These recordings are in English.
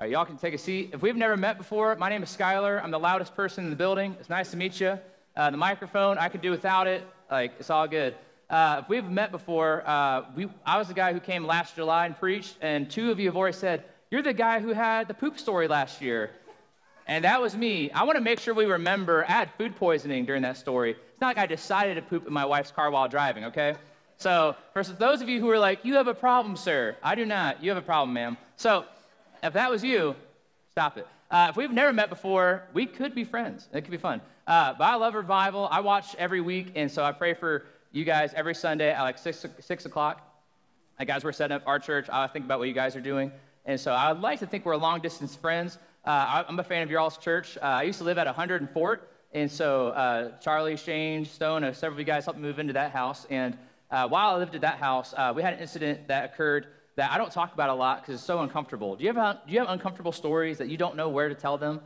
All right, y'all can take a seat. If we've never met before, my name is Skylar. I'm the loudest person in the building. It's nice to meet you. Uh, the microphone, I could do without it. Like, it's all good. Uh, if we've met before, uh, we, I was the guy who came last July and preached, and two of you have already said, You're the guy who had the poop story last year. And that was me. I want to make sure we remember I had food poisoning during that story. It's not like I decided to poop in my wife's car while driving, okay? So, for those of you who are like, You have a problem, sir. I do not. You have a problem, ma'am. So, if that was you, stop it. Uh, if we've never met before, we could be friends. It could be fun. Uh, but I love revival. I watch every week, and so I pray for you guys every Sunday at like 6, 6 o'clock. Like, guys, we're setting up our church. I think about what you guys are doing. And so I would like to think we're long distance friends. Uh, I'm a fan of your all's church. Uh, I used to live at 100 and Fort. And so uh, Charlie, Shane, Stone, uh, several of you guys helped me move into that house. And uh, while I lived at that house, uh, we had an incident that occurred that I don't talk about a lot because it's so uncomfortable. Do you, have, do you have uncomfortable stories that you don't know where to tell them?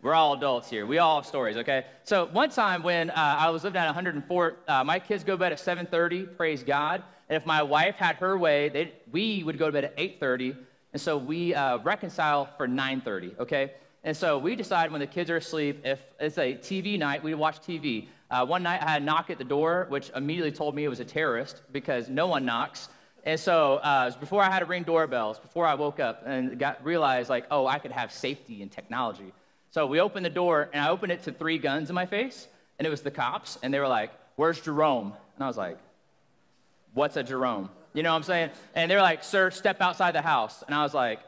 We're all adults here. We all have stories, okay? So one time when uh, I was living at 104, uh, my kids go to bed at 7:30. Praise God. And if my wife had her way, they, we would go to bed at 8:30, and so we uh, reconcile for 9:30, okay? And so we decide when the kids are asleep, if it's a TV night, we watch TV. Uh, one night I had a knock at the door, which immediately told me it was a terrorist because no one knocks. And so uh, before I had to ring doorbells, before I woke up and got realized like, oh, I could have safety and technology. So we opened the door, and I opened it to three guns in my face, and it was the cops, and they were like, Where's Jerome? And I was like, What's a Jerome? You know what I'm saying? And they were like, Sir, step outside the house. And I was like,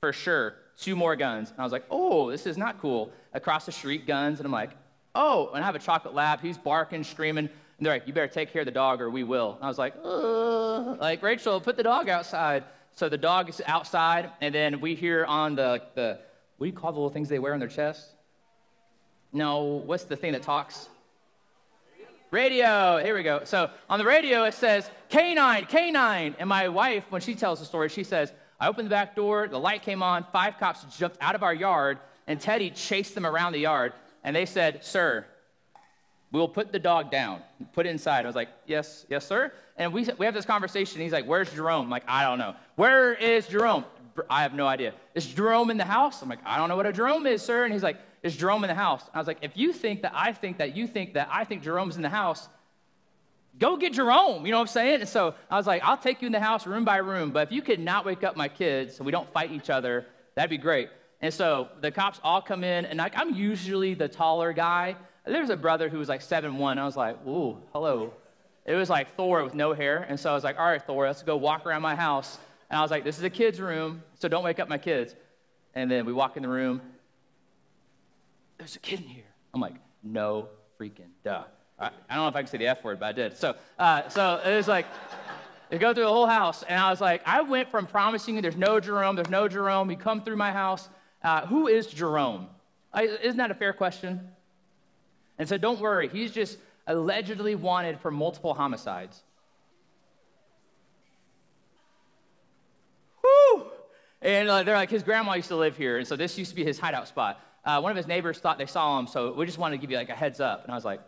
For sure, two more guns. And I was like, Oh, this is not cool. Across the street, guns. And I'm like, Oh, and I have a chocolate lab. He's barking, screaming. And they're like, You better take care of the dog, or we will. And I was like, Ugh. Like, Rachel, put the dog outside. So the dog is outside, and then we hear on the, the what do you call the little things they wear on their chest? No, what's the thing that talks? Radio. Here we go. So on the radio, it says, Canine, canine. And my wife, when she tells the story, she says, I opened the back door, the light came on, five cops jumped out of our yard, and Teddy chased them around the yard. And they said, Sir, we'll put the dog down, put it inside. I was like, Yes, yes, sir. And we, we have this conversation. He's like, Where's Jerome? I'm like, I don't know. Where is Jerome? I have no idea. Is Jerome in the house? I'm like, I don't know what a Jerome is, sir. And he's like, Is Jerome in the house? I was like, If you think that I think that you think that I think Jerome's in the house, go get Jerome. You know what I'm saying? And so I was like, I'll take you in the house room by room, but if you could not wake up my kids so we don't fight each other, that'd be great. And so the cops all come in, and like, I'm usually the taller guy. There was a brother who was like seven one. I was like, ooh, hello. It was like Thor with no hair. And so I was like, all right, Thor, let's go walk around my house. And I was like, this is a kid's room, so don't wake up my kids. And then we walk in the room. There's a kid in here. I'm like, no freaking duh. I, I don't know if I can say the F word, but I did. So, uh, so it was like, they go through the whole house. And I was like, I went from promising you there's no Jerome, there's no Jerome. You come through my house. Uh, who is Jerome? Isn't that a fair question? And so don't worry. He's just allegedly wanted for multiple homicides. And uh, they're like, his grandma used to live here, and so this used to be his hideout spot. Uh, one of his neighbors thought they saw him, so we just wanted to give you like a heads up. And I was like,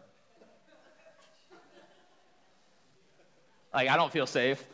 like I don't feel safe.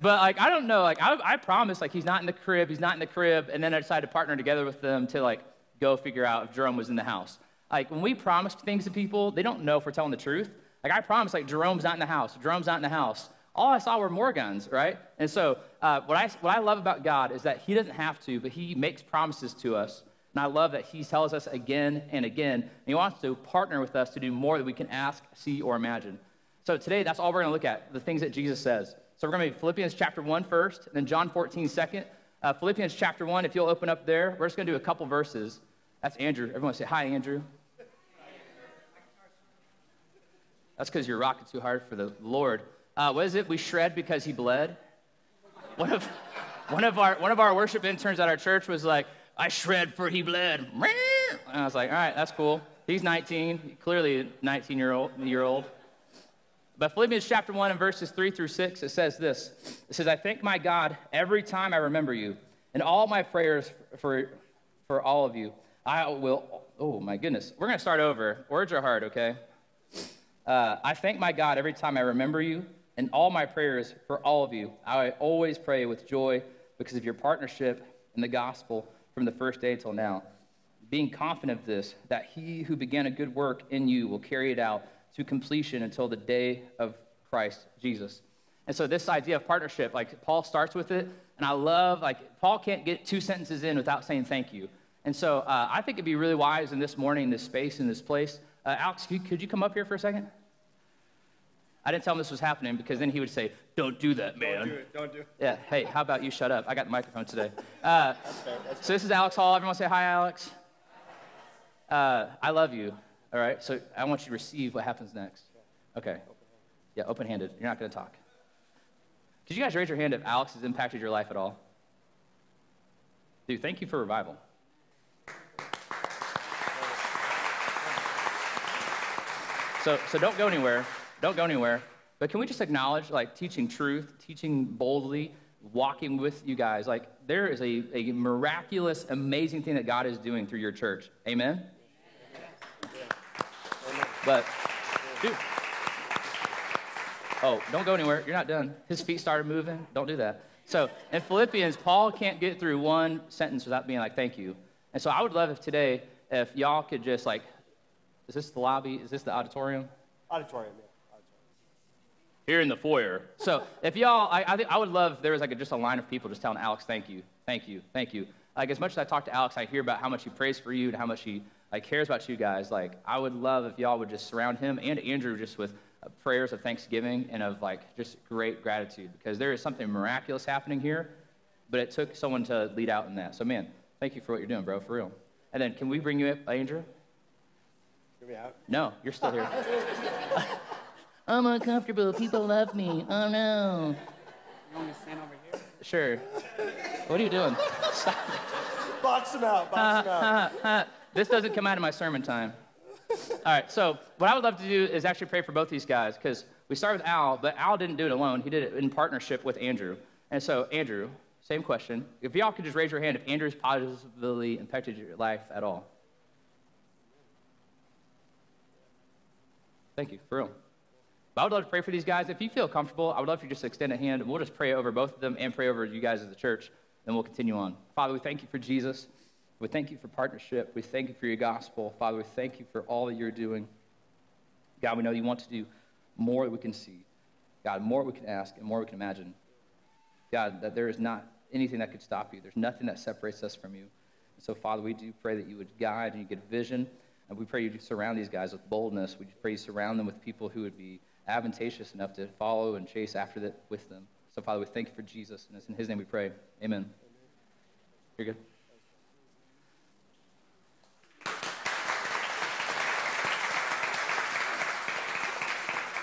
But like I don't know, like I, I promise, like he's not in the crib, he's not in the crib, and then I decided to partner together with them to like go figure out if Jerome was in the house. Like when we promise things to people, they don't know if we're telling the truth. Like I promise, like Jerome's not in the house, Jerome's not in the house all I saw were more guns, right? And so, uh, what, I, what I love about God is that He doesn't have to, but He makes promises to us. And I love that He tells us again and again, and He wants to partner with us to do more than we can ask, see, or imagine. So, today, that's all we're going to look at the things that Jesus says. So, we're going to be Philippians chapter 1 first, and then John 14 second. Uh, Philippians chapter 1, if you'll open up there, we're just going to do a couple verses. That's Andrew. Everyone say, Hi, Andrew. That's because you're rocking too hard for the Lord. Uh, what is it? We shred because he bled. One of, one of our one of our worship interns at our church was like, "I shred for he bled." And I was like, "All right, that's cool." He's 19, clearly 19 year old year old. But Philippians chapter 1 and verses 3 through 6, it says this. It says, I thank my God every time I remember you, and all my prayers for, for all of you. I will, oh my goodness. We're going to start over. Words are hard, okay? Uh, I thank my God every time I remember you, and all my prayers for all of you, I always pray with joy because of your partnership in the gospel from the first day till now. Being confident of this, that he who began a good work in you will carry it out to completion until the day of Christ Jesus. And so this idea of partnership, like Paul starts with it, and I love, like, Paul can't get two sentences in without saying thank you. And so uh, I think it'd be really wise in this morning, this space, in this place. Uh, Alex, could, could you come up here for a second? I didn't tell him this was happening because then he would say, Don't do that, man. Don't do it. Don't do it. Yeah, hey, how about you shut up? I got the microphone today. Uh, so this is Alex Hall. Everyone say hi, Alex. Uh, I love you, all right? So I want you to receive what happens next. Okay. Yeah, open handed. You're not going to talk. Could you guys raise your hand if Alex has impacted your life at all? Dude, thank you for revival. So, so don't go anywhere. Don't go anywhere. But can we just acknowledge, like, teaching truth, teaching boldly, walking with you guys? Like, there is a, a miraculous, amazing thing that God is doing through your church. Amen? But, dude. Oh, don't go anywhere. You're not done. His feet started moving. Don't do that. So, in Philippians, Paul can't get through one sentence without being like, thank you. And so, I would love if today, if y'all could just, like, is this the lobby? Is this the auditorium? Auditorium, yeah. here in the foyer. So if y'all, I, I, think I would love if there was like a, just a line of people just telling Alex, thank you, thank you, thank you. Like as much as I talk to Alex, I hear about how much he prays for you and how much he like cares about you guys. Like I would love if y'all would just surround him and Andrew just with uh, prayers of thanksgiving and of like just great gratitude because there is something miraculous happening here, but it took someone to lead out in that. So man, thank you for what you're doing, bro, for real. And then can we bring you up, Andrew? Get me out. No, you're still here. I'm uncomfortable. People love me. Oh no. You want me to stand over here? Sure. What are you doing? Stop. Box him out. Box him out. this doesn't come out of my sermon time. All right, so what I would love to do is actually pray for both these guys because we start with Al, but Al didn't do it alone. He did it in partnership with Andrew. And so, Andrew, same question. If y'all could just raise your hand if Andrew's positively impacted your life at all. Thank you, for real. But I would love to pray for these guys. If you feel comfortable, I would love for you just extend a hand, and we'll just pray over both of them and pray over you guys as a church, and we'll continue on. Father, we thank you for Jesus. We thank you for partnership. We thank you for your gospel. Father, we thank you for all that you're doing. God, we know you want to do more that we can see. God, more we can ask and more we can imagine. God, that there is not anything that could stop you. There's nothing that separates us from you. And so, Father, we do pray that you would guide and you get vision. And we pray you surround these guys with boldness. We pray you surround them with people who would be advantageous enough to follow and chase after that with them. So, Father, we thank you for Jesus, and it's in his name we pray. Amen. You're good.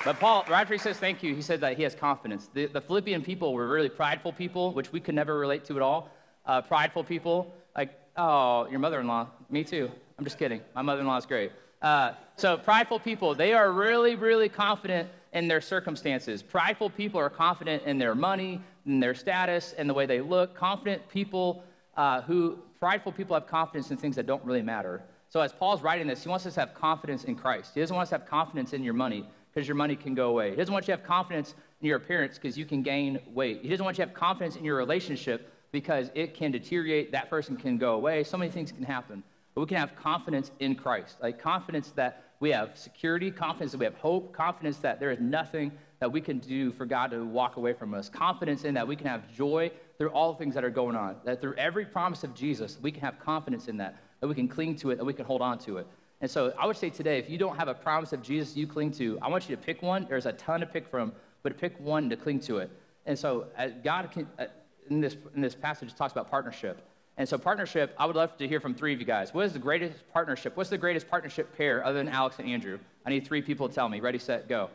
But Paul, right says thank you, he said that he has confidence. The, the Philippian people were really prideful people, which we could never relate to at all. Uh, prideful people, like, oh, your mother in law, me too. I'm just kidding. My mother in law is great. Uh, so, prideful people, they are really, really confident in their circumstances. Prideful people are confident in their money, in their status, and the way they look. Confident people uh, who, prideful people have confidence in things that don't really matter. So, as Paul's writing this, he wants us to have confidence in Christ. He doesn't want us to have confidence in your money because your money can go away. He doesn't want you to have confidence in your appearance because you can gain weight. He doesn't want you to have confidence in your relationship because it can deteriorate, that person can go away. So many things can happen. But we can have confidence in Christ, like confidence that we have security, confidence that we have hope, confidence that there is nothing that we can do for God to walk away from us, confidence in that we can have joy through all the things that are going on, that through every promise of Jesus, we can have confidence in that, that we can cling to it, that we can hold on to it. And so I would say today, if you don't have a promise of Jesus you cling to, I want you to pick one. There's a ton to pick from, but pick one to cling to it. And so uh, God can, uh, in, this, in this passage talks about partnership. And so, partnership, I would love to hear from three of you guys. What is the greatest partnership? What's the greatest partnership pair other than Alex and Andrew? I need three people to tell me. Ready, set, go.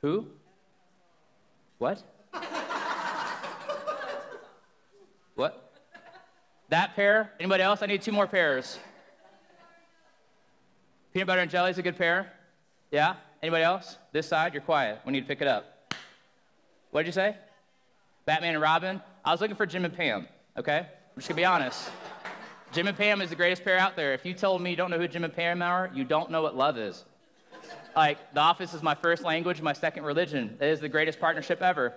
Who? What? what? That pair? Anybody else? I need two more pairs. Peanut butter and jelly is a good pair. Yeah? Anybody else? This side, you're quiet. We need to pick it up. What did you say? Batman and Robin? I was looking for Jim and Pam okay? I'm just gonna be honest. Jim and Pam is the greatest pair out there. If you told me you don't know who Jim and Pam are, you don't know what love is. Like, The Office is my first language, my second religion. It is the greatest partnership ever.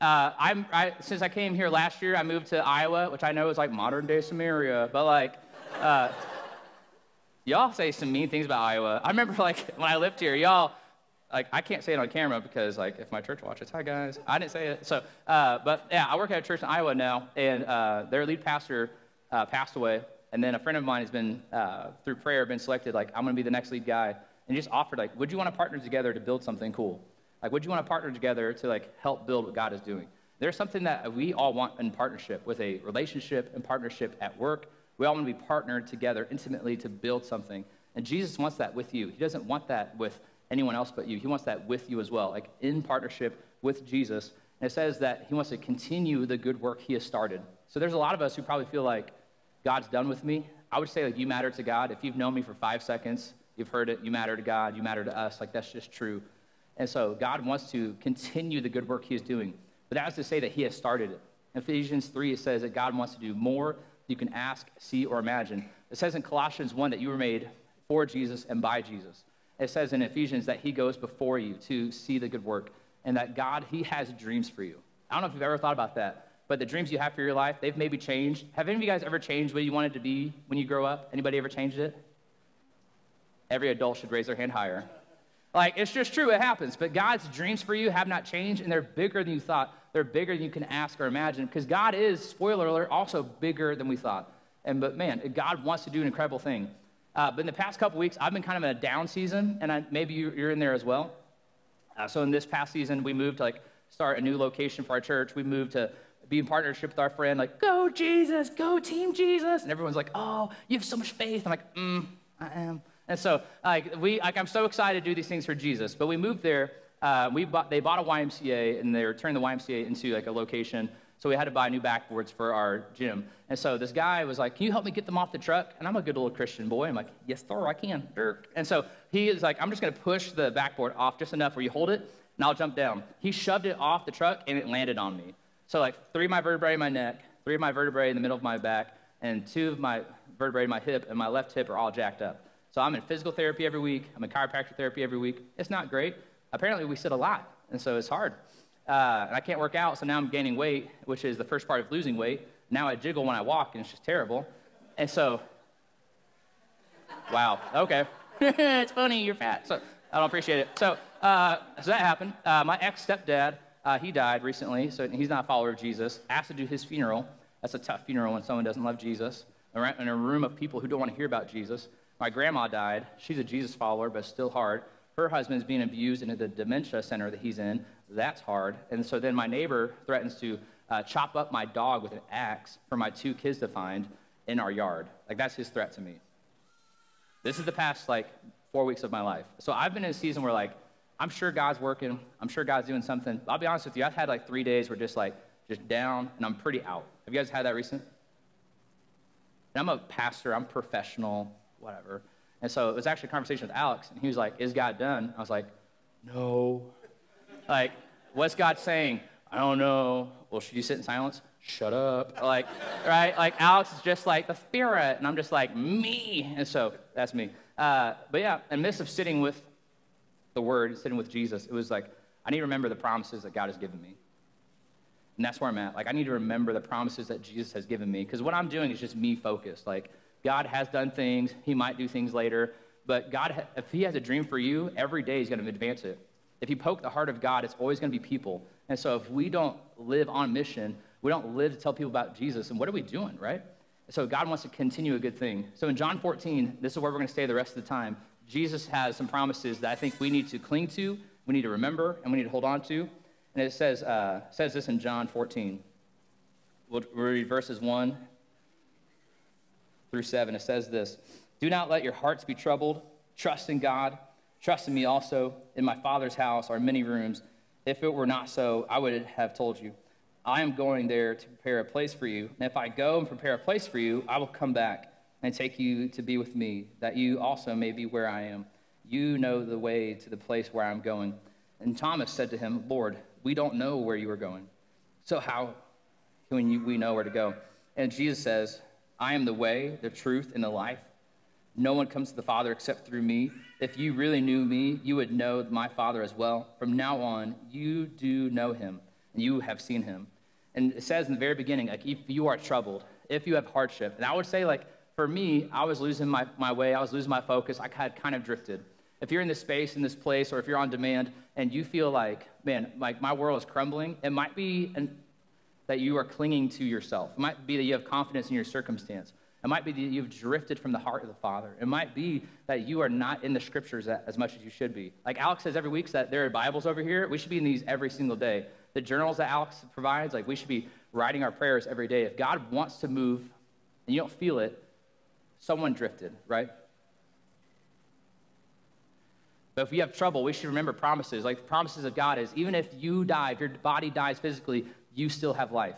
uh, I'm, I, since I came here last year, I moved to Iowa, which I know is like modern day Samaria, but like, uh, y'all say some mean things about Iowa. I remember like when I lived here, y'all, like I can't say it on camera because like if my church watches, hi guys, I didn't say it. So, uh, but yeah, I work at a church in Iowa now, and uh, their lead pastor uh, passed away, and then a friend of mine has been uh, through prayer been selected. Like I'm gonna be the next lead guy, and just offered like, would you want to partner together to build something cool? Like, would you want to partner together to like help build what God is doing? There's something that we all want in partnership with a relationship and partnership at work. We all want to be partnered together intimately to build something. And Jesus wants that with you. He doesn't want that with anyone else but you. He wants that with you as well, like in partnership with Jesus. And it says that he wants to continue the good work he has started. So there's a lot of us who probably feel like God's done with me. I would say like you matter to God. If you've known me for five seconds, you've heard it, you matter to God, you matter to us. Like that's just true. And so God wants to continue the good work he is doing. But that is to say that he has started it. In Ephesians 3, it says that God wants to do more you can ask, see, or imagine. It says in Colossians 1 that you were made for Jesus and by Jesus. It says in Ephesians that he goes before you to see the good work and that God, he has dreams for you. I don't know if you've ever thought about that, but the dreams you have for your life, they've maybe changed. Have any of you guys ever changed what you wanted to be when you grow up? Anybody ever changed it? Every adult should raise their hand higher. Like, it's just true, it happens. But God's dreams for you have not changed, and they're bigger than you thought. They're bigger than you can ask or imagine, because God is, spoiler alert, also bigger than we thought. And, but man, God wants to do an incredible thing. Uh, but in the past couple weeks, I've been kind of in a down season, and I, maybe you're in there as well. Uh, so in this past season, we moved to like start a new location for our church. We moved to be in partnership with our friend, like, go Jesus, go Team Jesus. And everyone's like, oh, you have so much faith. I'm like, mm, I am. And so, like, we, like, I'm so excited to do these things for Jesus. But we moved there. Uh, we bought, they bought a YMCA, and they were turning the YMCA into like a location. So we had to buy new backboards for our gym. And so this guy was like, "Can you help me get them off the truck?" And I'm a good little Christian boy. I'm like, "Yes, sir, I can." And so he is like, "I'm just going to push the backboard off just enough where you hold it, and I'll jump down." He shoved it off the truck, and it landed on me. So like three of my vertebrae in my neck, three of my vertebrae in the middle of my back, and two of my vertebrae in my hip and my left hip are all jacked up. So I'm in physical therapy every week. I'm in chiropractic therapy every week. It's not great. Apparently, we sit a lot, and so it's hard. Uh, and I can't work out, so now I'm gaining weight, which is the first part of losing weight. Now I jiggle when I walk, and it's just terrible. And so, wow, okay. it's funny, you're fat. So I don't appreciate it. So, uh, so that happened. Uh, my ex stepdad, uh, he died recently, so he's not a follower of Jesus. Asked to do his funeral. That's a tough funeral when someone doesn't love Jesus. In a room of people who don't want to hear about Jesus. My grandma died. She's a Jesus follower, but still hard. Her husband's being abused in the dementia center that he's in. That's hard. And so then my neighbor threatens to uh, chop up my dog with an axe for my two kids to find in our yard. Like, that's his threat to me. This is the past, like, four weeks of my life. So I've been in a season where, like, I'm sure God's working. I'm sure God's doing something. I'll be honest with you. I've had, like, three days where just, like, just down, and I'm pretty out. Have you guys had that recent? And I'm a pastor. I'm professional whatever. And so it was actually a conversation with Alex, and he was like, Is God done? I was like, No. like, what's God saying? I don't know. Well, should you sit in silence? Shut up. Like, right? Like, Alex is just like the spirit, and I'm just like, me. And so that's me. Uh, but yeah, in midst of sitting with the Word, sitting with Jesus, it was like, I need to remember the promises that God has given me. And that's where I'm at. Like, I need to remember the promises that Jesus has given me. Because what I'm doing is just me focused. Like, God has done things. He might do things later. But God, if He has a dream for you, every day He's going to advance it. If you poke the heart of God, it's always going to be people. And so if we don't live on mission, we don't live to tell people about Jesus, and what are we doing, right? So God wants to continue a good thing. So in John 14, this is where we're going to stay the rest of the time. Jesus has some promises that I think we need to cling to, we need to remember, and we need to hold on to. And it says, uh, says this in John 14. We'll read verses 1 through 7. It says this Do not let your hearts be troubled. Trust in God. Trust in me also. In my Father's house are many rooms. If it were not so, I would have told you. I am going there to prepare a place for you. And if I go and prepare a place for you, I will come back and take you to be with me, that you also may be where I am. You know the way to the place where I'm going. And Thomas said to him, Lord, we don't know where you are going. So how can we know where to go? And Jesus says, I am the way, the truth, and the life. No one comes to the Father except through me. If you really knew me, you would know my Father as well. From now on, you do know him and you have seen him. And it says in the very beginning, like, if you are troubled, if you have hardship. And I would say, like, for me, I was losing my, my way, I was losing my focus, I had kind of drifted. If you're in this space, in this place, or if you're on demand and you feel like, man, like my world is crumbling, it might be an, that you are clinging to yourself. It might be that you have confidence in your circumstance. It might be that you've drifted from the heart of the Father. It might be that you are not in the scriptures as much as you should be. Like Alex says every week that there are Bibles over here. We should be in these every single day. The journals that Alex provides, like we should be writing our prayers every day. If God wants to move and you don't feel it, someone drifted, right? But if we have trouble, we should remember promises. Like the promises of God is even if you die, if your body dies physically, you still have life.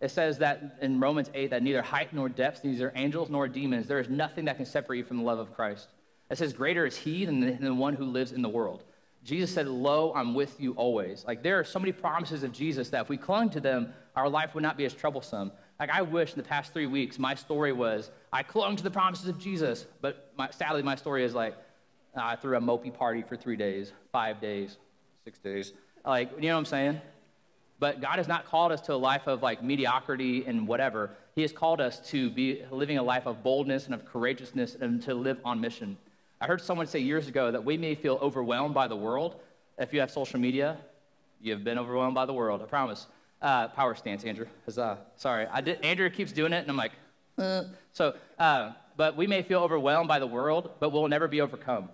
It says that in Romans 8 that neither height nor depth, neither angels nor demons, there is nothing that can separate you from the love of Christ. It says, Greater is he than the, than the one who lives in the world. Jesus said, Lo, I'm with you always. Like there are so many promises of Jesus that if we clung to them, our life would not be as troublesome. Like I wish in the past three weeks, my story was I clung to the promises of Jesus, but my, sadly, my story is like I threw a mopey party for three days, five days, six days. Like, you know what I'm saying? But God has not called us to a life of like mediocrity and whatever. He has called us to be living a life of boldness and of courageousness and to live on mission. I heard someone say years ago that we may feel overwhelmed by the world. If you have social media, you have been overwhelmed by the world. I promise. Uh, power stance, Andrew. Uh, sorry, I did, Andrew keeps doing it, and I'm like, uh. so. Uh, but we may feel overwhelmed by the world, but we'll never be overcome.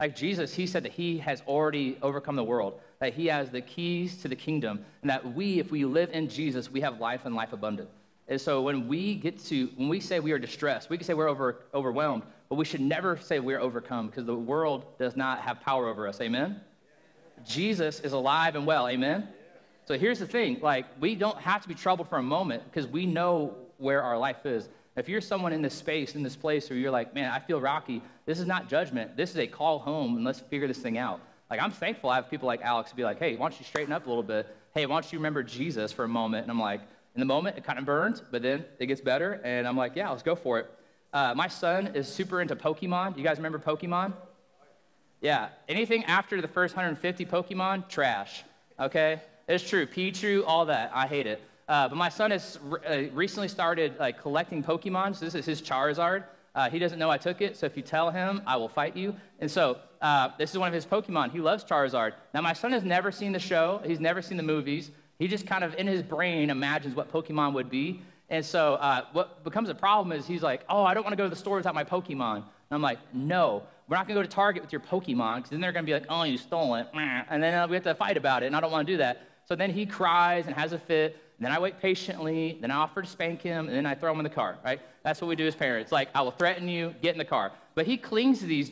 Like Jesus, he said that he has already overcome the world, that he has the keys to the kingdom, and that we, if we live in Jesus, we have life and life abundant. And so when we get to, when we say we are distressed, we can say we're over, overwhelmed, but we should never say we're overcome because the world does not have power over us. Amen? Jesus is alive and well. Amen? So here's the thing like, we don't have to be troubled for a moment because we know where our life is. If you're someone in this space, in this place where you're like, man, I feel rocky, this is not judgment. This is a call home, and let's figure this thing out. Like, I'm thankful I have people like Alex be like, hey, why don't you straighten up a little bit? Hey, why don't you remember Jesus for a moment? And I'm like, in the moment, it kind of burns, but then it gets better, and I'm like, yeah, let's go for it. Uh, my son is super into Pokemon. You guys remember Pokemon? Yeah, anything after the first 150 Pokemon, trash. Okay? It's true. Pichu, all that. I hate it. Uh, but my son has re- uh, recently started like collecting Pokemon. So this is his Charizard. Uh, he doesn't know I took it, so if you tell him, I will fight you. And so uh, this is one of his Pokemon. He loves Charizard. Now my son has never seen the show. He's never seen the movies. He just kind of in his brain imagines what Pokemon would be. And so uh, what becomes a problem is he's like, oh, I don't want to go to the store without my Pokemon. And I'm like, no, we're not going to go to Target with your Pokemon because then they're going to be like, oh, you stole it. And then uh, we have to fight about it, and I don't want to do that. So then he cries and has a fit. Then I wait patiently. Then I offer to spank him, and then I throw him in the car, right? That's what we do as parents. Like, I will threaten you, get in the car. But he clings to these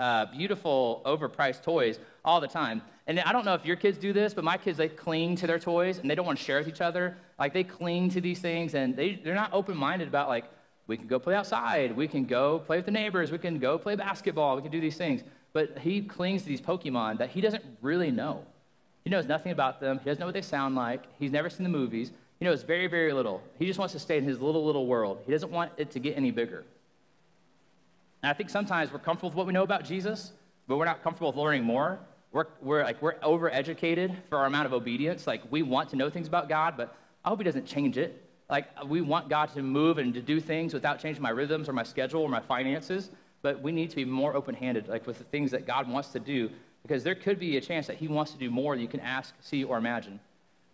uh, beautiful, overpriced toys all the time. And I don't know if your kids do this, but my kids, they cling to their toys and they don't want to share with each other. Like, they cling to these things and they, they're not open minded about, like, we can go play outside, we can go play with the neighbors, we can go play basketball, we can do these things. But he clings to these Pokemon that he doesn't really know. He knows nothing about them. He doesn't know what they sound like. He's never seen the movies. He knows very, very little. He just wants to stay in his little, little world. He doesn't want it to get any bigger. And I think sometimes we're comfortable with what we know about Jesus, but we're not comfortable with learning more. We're, we're like we're overeducated for our amount of obedience. Like we want to know things about God, but I hope He doesn't change it. Like we want God to move and to do things without changing my rhythms or my schedule or my finances. But we need to be more open-handed, like with the things that God wants to do, because there could be a chance that he wants to do more than you can ask, see, or imagine.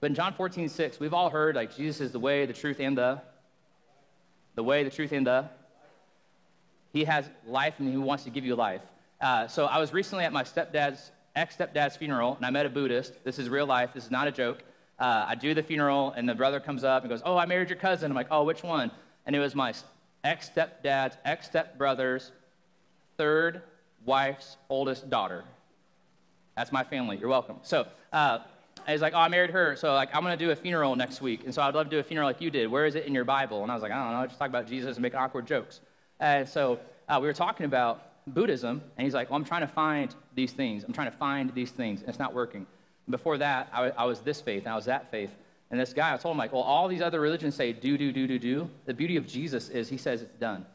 But in John 14, 6, we've all heard like Jesus is the way, the truth, and the the way, the truth, and the he has life and he wants to give you life. Uh, so I was recently at my stepdad's ex-stepdad's funeral, and I met a Buddhist. This is real life. This is not a joke. Uh, I do the funeral, and the brother comes up and goes, "Oh, I married your cousin." I'm like, "Oh, which one?" And it was my ex-stepdad's ex-stepbrother's third wife's oldest daughter. That's my family. You're welcome. So uh, he's like, oh, I married her. So like, I'm going to do a funeral next week. And so I'd love to do a funeral like you did. Where is it in your Bible? And I was like, I don't know. Just talk about Jesus and make awkward jokes. And so uh, we were talking about Buddhism. And he's like, well, I'm trying to find these things. I'm trying to find these things. And it's not working. And before that, I, I was this faith and I was that faith. And this guy, I told him, like, well, all these other religions say do, do, do, do, do. The beauty of Jesus is he says it's done.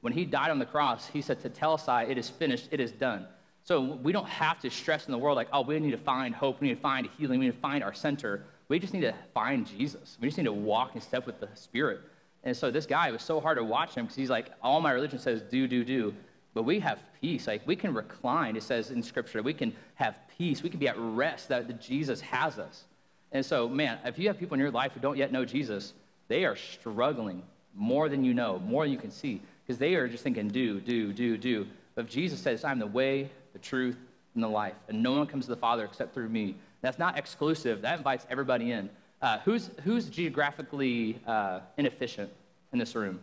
When he died on the cross, he said, tetelestai, it is finished, it is done. So we don't have to stress in the world like, oh, we need to find hope, we need to find healing, we need to find our center. We just need to find Jesus. We just need to walk and step with the Spirit. And so this guy, was so hard to watch him because he's like, all my religion says do, do, do. But we have peace. Like we can recline, it says in Scripture. We can have peace. We can be at rest that, Jesus has us. And so, man, if you have people in your life who don't yet know Jesus, they are struggling more than you know, more than you can see, because they are just thinking, do, do, do, do. But if Jesus says, I'm the way, truth, and the life, and no one comes to the Father except through me, that's not exclusive. That invites everybody in. Uh, who's, who's geographically uh, inefficient in this room?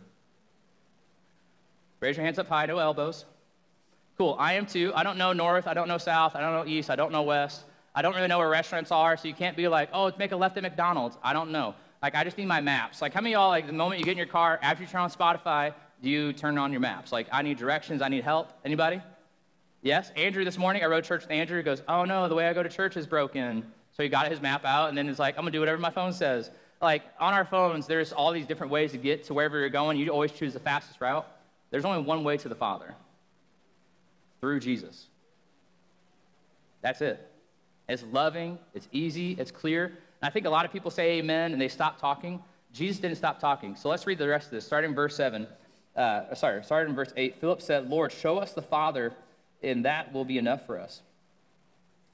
Raise your hands up high, no elbows. Cool, I am too. I don't know north, I don't know south, I don't know east, I don't know west. I don't really know where restaurants are, so you can't be like, oh, make a left at McDonald's. I don't know. Like, I just need my maps. Like, how many y'all, like, the moment you get in your car, after you turn on Spotify, do you turn on your maps? Like, I need directions, I need help. Anybody? Yes? Andrew, this morning, I rode church with Andrew. He goes, oh no, the way I go to church is broken. So he got his map out, and then he's like, I'm gonna do whatever my phone says. Like, on our phones, there's all these different ways to get to wherever you're going. You always choose the fastest route. There's only one way to the Father through Jesus. That's it. It's loving, it's easy, it's clear. And I think a lot of people say amen and they stop talking. Jesus didn't stop talking. So let's read the rest of this, starting in verse 7. Uh, sorry, starting in verse 8. Philip said, Lord, show us the Father, and that will be enough for us.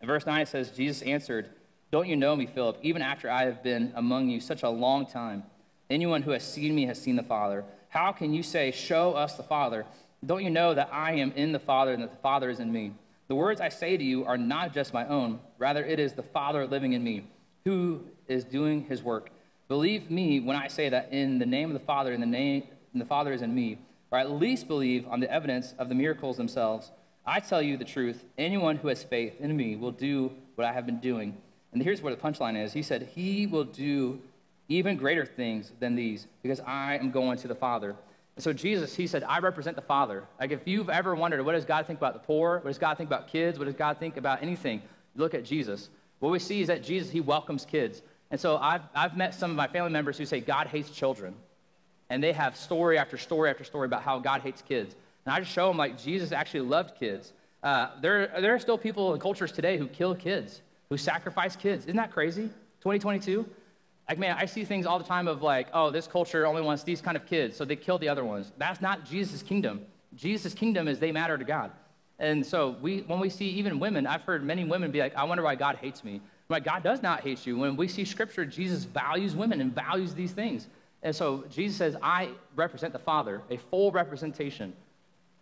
In verse 9, it says, Jesus answered, Don't you know me, Philip, even after I have been among you such a long time? Anyone who has seen me has seen the Father. How can you say, Show us the Father? Don't you know that I am in the Father and that the Father is in me? The words I say to you are not just my own, rather, it is the Father living in me who is doing his work. Believe me when I say that in the name of the Father, in the name and the Father is in me, or at least believe on the evidence of the miracles themselves. I tell you the truth anyone who has faith in me will do what I have been doing. And here's where the punchline is He said, He will do even greater things than these because I am going to the Father. And so Jesus, he said, I represent the Father. Like if you've ever wondered, what does God think about the poor? What does God think about kids? What does God think about anything? Look at Jesus. What we see is that Jesus, he welcomes kids. And so I've, I've met some of my family members who say God hates children. And they have story after story after story about how God hates kids. And I just show them like Jesus actually loved kids. Uh, there, there are still people in cultures today who kill kids, who sacrifice kids. Isn't that crazy? 2022? Like, man, I see things all the time of like, oh, this culture only wants these kind of kids, so they kill the other ones. That's not Jesus' kingdom. Jesus' kingdom is they matter to God. And so we, when we see even women, I've heard many women be like, I wonder why God hates me. Like, God does not hate you. When we see scripture, Jesus values women and values these things. And so Jesus says, I represent the Father, a full representation.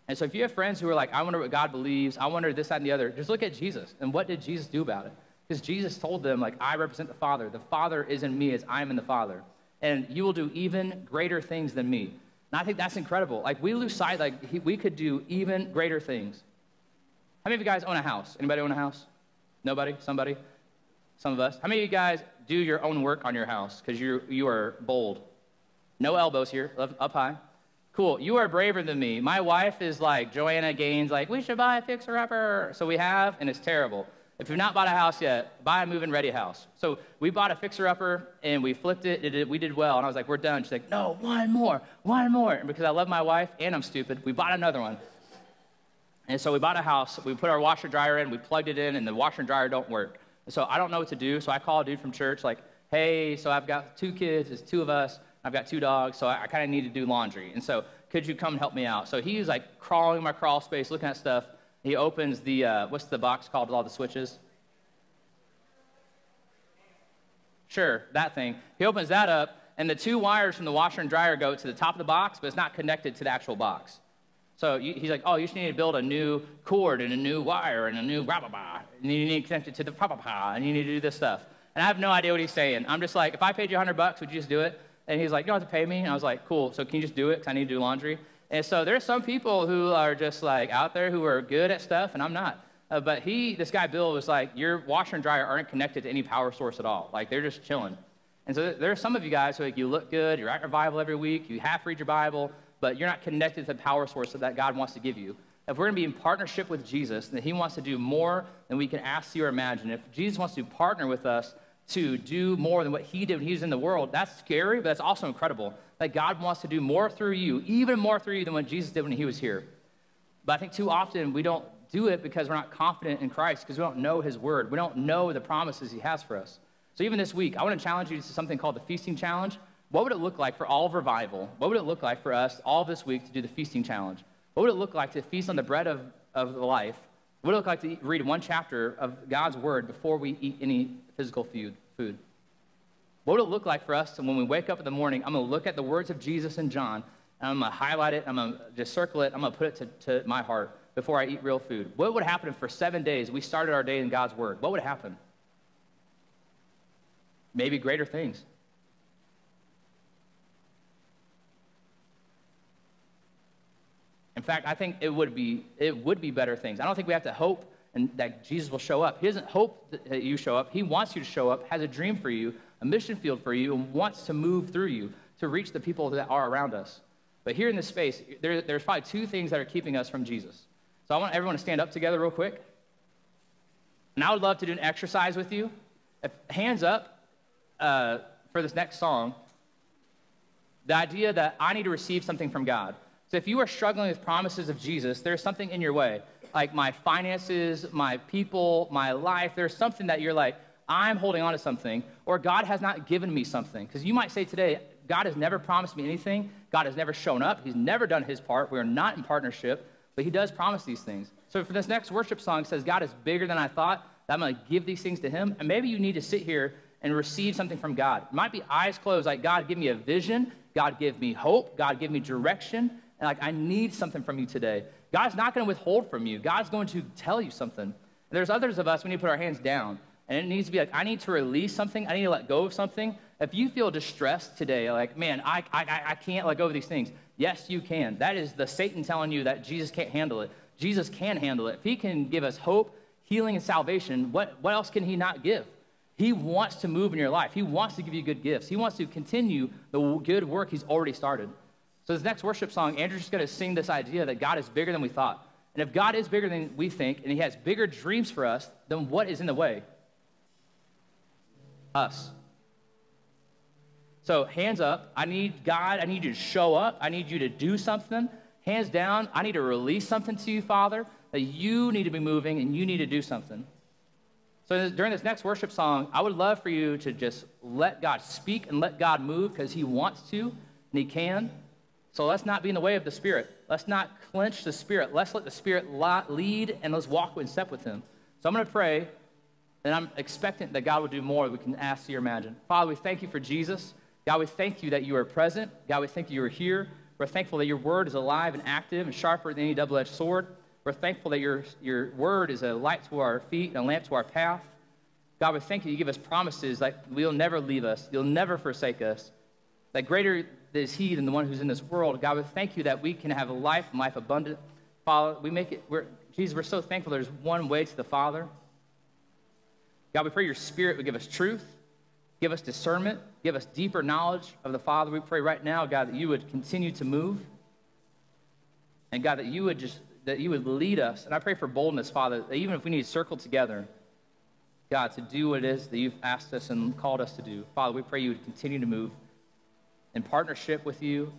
And so if you have friends who are like, I wonder what God believes, I wonder this, that, and the other, just look at Jesus. And what did Jesus do about it? Because Jesus told them, like, I represent the Father. The Father is in me as I am in the Father. And you will do even greater things than me. And I think that's incredible. Like, we lose sight, like, he, we could do even greater things. How many of you guys own a house? Anybody own a house? Nobody? Somebody? Some of us. How many of you guys do your own work on your house because you you are bold? No elbows here, up high. Cool. You are braver than me. My wife is like Joanna Gaines, like, we should buy a fixer upper. So we have, and it's terrible. If you've not bought a house yet, buy a move-in ready house. So we bought a fixer-upper and we flipped it, it, We did well, and I was like, "We're done." She's like, "No, one more, one more." And because I love my wife and I'm stupid, we bought another one. And so we bought a house. We put our washer dryer in. We plugged it in, and the washer and dryer don't work. So I don't know what to do. So I call a dude from church, like, "Hey, so I've got two kids. It's two of us. I've got two dogs. So I, I kind of need to do laundry. And so could you come help me out?" So he's like crawling my crawl space, looking at stuff. He opens the uh, what's the box called with all the switches? Sure, that thing. He opens that up, and the two wires from the washer and dryer go to the top of the box, but it's not connected to the actual box. So he's like, oh, you just need to build a new cord and a new wire and a new blah, blah, blah. And you need to connect it to the blah, blah, blah, and you need to do this stuff. And I have no idea what he's saying. I'm just like, if I paid you 100 bucks, would you just do it? And he's like, you don't have to pay me. And I was like, cool. So can you just do it? Because I need to do laundry. And so there's some people who are just like out there who are good at stuff, and I'm not. Uh, but he, this guy Bill, was like, your washer and dryer aren't connected to any power source at all. Like they're just chilling. And so there are some of you guys who like, you look good, you're at revival every week, you half read your Bible, but you're not connected to the power source that God wants to give you. If we're going to be in partnership with Jesus, then He wants to do more than we can ask, see, or imagine. If Jesus wants to partner with us to do more than what he did when he was in the world, that's scary, but that's also incredible. That God wants to do more through you, even more through you than what Jesus did when he was here. But I think too often we don't do it because we're not confident in Christ, because we don't know his word. We don't know the promises he has for us. So even this week, I want to challenge you to something called the Feasting Challenge. What would it look like for all of revival? What would it look like for us all this week to do the Feasting Challenge? What would it look like to feast on the bread of, of life? What would it look like to read one chapter of God's word before we eat any physical food? What would it look like for us when we wake up in the morning? I'm going to look at the words of Jesus and John, and I'm going to highlight it, I'm going to just circle it, I'm going to put it to, to my heart before I eat real food. What would happen if for seven days we started our day in God's word? What would happen? Maybe greater things. In fact, I think it would be it would be better things. I don't think we have to hope and that Jesus will show up. He doesn't hope that you show up. He wants you to show up, has a dream for you, a mission field for you, and wants to move through you to reach the people that are around us. But here in this space, there, there's probably two things that are keeping us from Jesus. So I want everyone to stand up together real quick. And I would love to do an exercise with you. If, hands up uh, for this next song. The idea that I need to receive something from God. So if you are struggling with promises of Jesus, there's something in your way, like my finances, my people, my life. There's something that you're like, I'm holding on to something, or God has not given me something. Because you might say today, God has never promised me anything. God has never shown up. He's never done his part. We are not in partnership, but he does promise these things. So for this next worship song says, God is bigger than I thought. I'm going to give these things to him. And maybe you need to sit here and receive something from God. It might be eyes closed, like, God, give me a vision. God, give me hope. God, give me direction. And like, I need something from you today. God's not going to withhold from you. God's going to tell you something. And there's others of us, we need to put our hands down. And it needs to be like, I need to release something. I need to let go of something. If you feel distressed today, like, man, I, I, I can't let go of these things. Yes, you can. That is the Satan telling you that Jesus can't handle it. Jesus can handle it. If he can give us hope, healing, and salvation, what, what else can he not give? He wants to move in your life. He wants to give you good gifts. He wants to continue the good work he's already started. So, this next worship song, Andrew's just going to sing this idea that God is bigger than we thought. And if God is bigger than we think, and he has bigger dreams for us, then what is in the way? Us. So, hands up. I need God. I need you to show up. I need you to do something. Hands down. I need to release something to you, Father, that you need to be moving and you need to do something. So, during this next worship song, I would love for you to just let God speak and let God move because He wants to and He can. So let's not be in the way of the Spirit. Let's not clench the Spirit. Let's let the Spirit lead and let's walk in step with Him. So I'm going to pray, and I'm expectant that God will do more than we can ask or imagine. Father, we thank you for Jesus. God, we thank you that you are present. God, we thank you you are here. We're thankful that your word is alive and active and sharper than any double edged sword. We're thankful that your, your word is a light to our feet and a lamp to our path. God, we thank you. You give us promises like you'll never leave us, you'll never forsake us. That greater is He than the one who's in this world. God, we thank you that we can have a life and life abundant. Father, we make it, we're, Jesus, we're so thankful there's one way to the Father. God, we pray your Spirit would give us truth, give us discernment, give us deeper knowledge of the Father. We pray right now, God, that you would continue to move. And God, that you would just, that you would lead us. And I pray for boldness, Father, that even if we need to circle together, God, to do what it is that you've asked us and called us to do. Father, we pray you would continue to move in partnership with you,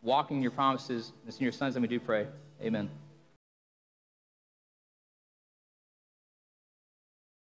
walking in your promises. And it's in your son's name we do pray. Amen.